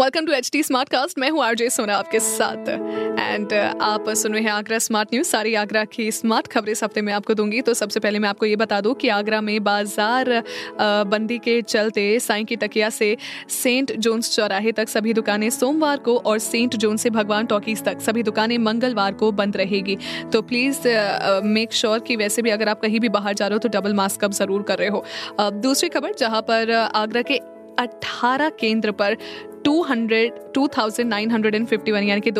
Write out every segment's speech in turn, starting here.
welcome to H T smart cast मैं हूँ RJ सोना आपके साथ। एंड आप सुन रहे हैं आगरा स्मार्ट न्यूज़ सारी आगरा की स्मार्ट खबरें इस हफ़्ते में आपको दूँगी। तो सबसे पहले मैं आपको ये बता दूँ कि आगरा में बाज़ार बंदी के चलते साई की तकिया से सेंट जोन्स चौराहे तक सभी दुकानें सोमवार को और सेंट जोन से भगवान टॉकीज तक सभी दुकानें मंगलवार को बंद रहेगी। तो प्लीज़ मेक श्योर कि वैसे भी अगर आप कहीं भी बाहर जा रहे हो तो डबल मास्क अब ज़रूर कर रहे हो। दूसरी खबर, जहाँ पर आगरा के 18 केंद्र पर 200 2951 यानी कि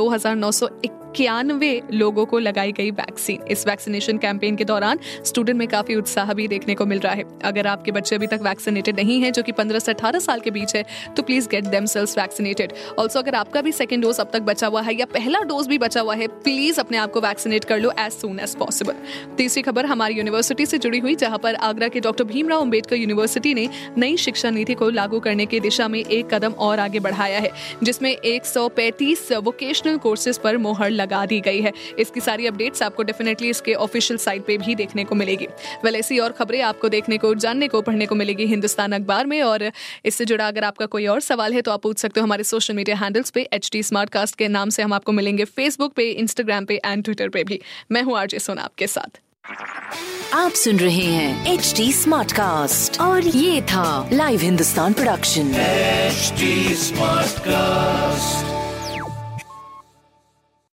2991 लोगों को लगाई गई वैक्सीन। इस वैक्सीनेशन कैंपेन के दौरान स्टूडेंट में काफ़ी उत्साह भी देखने को मिल रहा है। अगर आपके बच्चे अभी तक वैक्सीनेटेड नहीं है, जो कि 15 से 18 साल के बीच है तो please get them vaccinated also अगर आपका भी सेकेंड डोज अब तक बचा हुआ है या पहला डोज भी बचा हुआ है प्लीज़ अपने आप को वैक्सीनेट कर लो एज सुन एज पॉसिबल तीसरी खबर हमारी यूनिवर्सिटी से जुड़ी हुई, जहाँ पर आगरा के डॉक्टर भीमराव अंबेडकर यूनिवर्सिटी ने नई शिक्षा नीति को लागू करने की दिशा में एक कदम और आगे बढ़ाया है, जिसमें 135 वोकेशनल कोर्सेज पर मोहर लगा दी गई है। इसकी सारी अपडेट्स आपको डेफिनेटली इसके ऑफिशियल साइट पे भी देखने को मिलेगी। वेल ऐसी और खबरें आपको देखने को जानने को पढ़ने को मिलेगी हिंदुस्तान अखबार में और इससे जुड़ा अगर आपका कोई और सवाल है तो आप पूछ सकते हो हमारे सोशल मीडिया हैंडल्स पे एच टी के नाम से हम आपको मिलेंगे फेसबुक पे इंस्टाग्राम पे एंड ट्विटर पे भी। मैं हूँ आरजे सोना आपके साथ। आप सुन रहे हैं एच डी स्मार्ट कास्ट और ये था live Hindustan production smart cast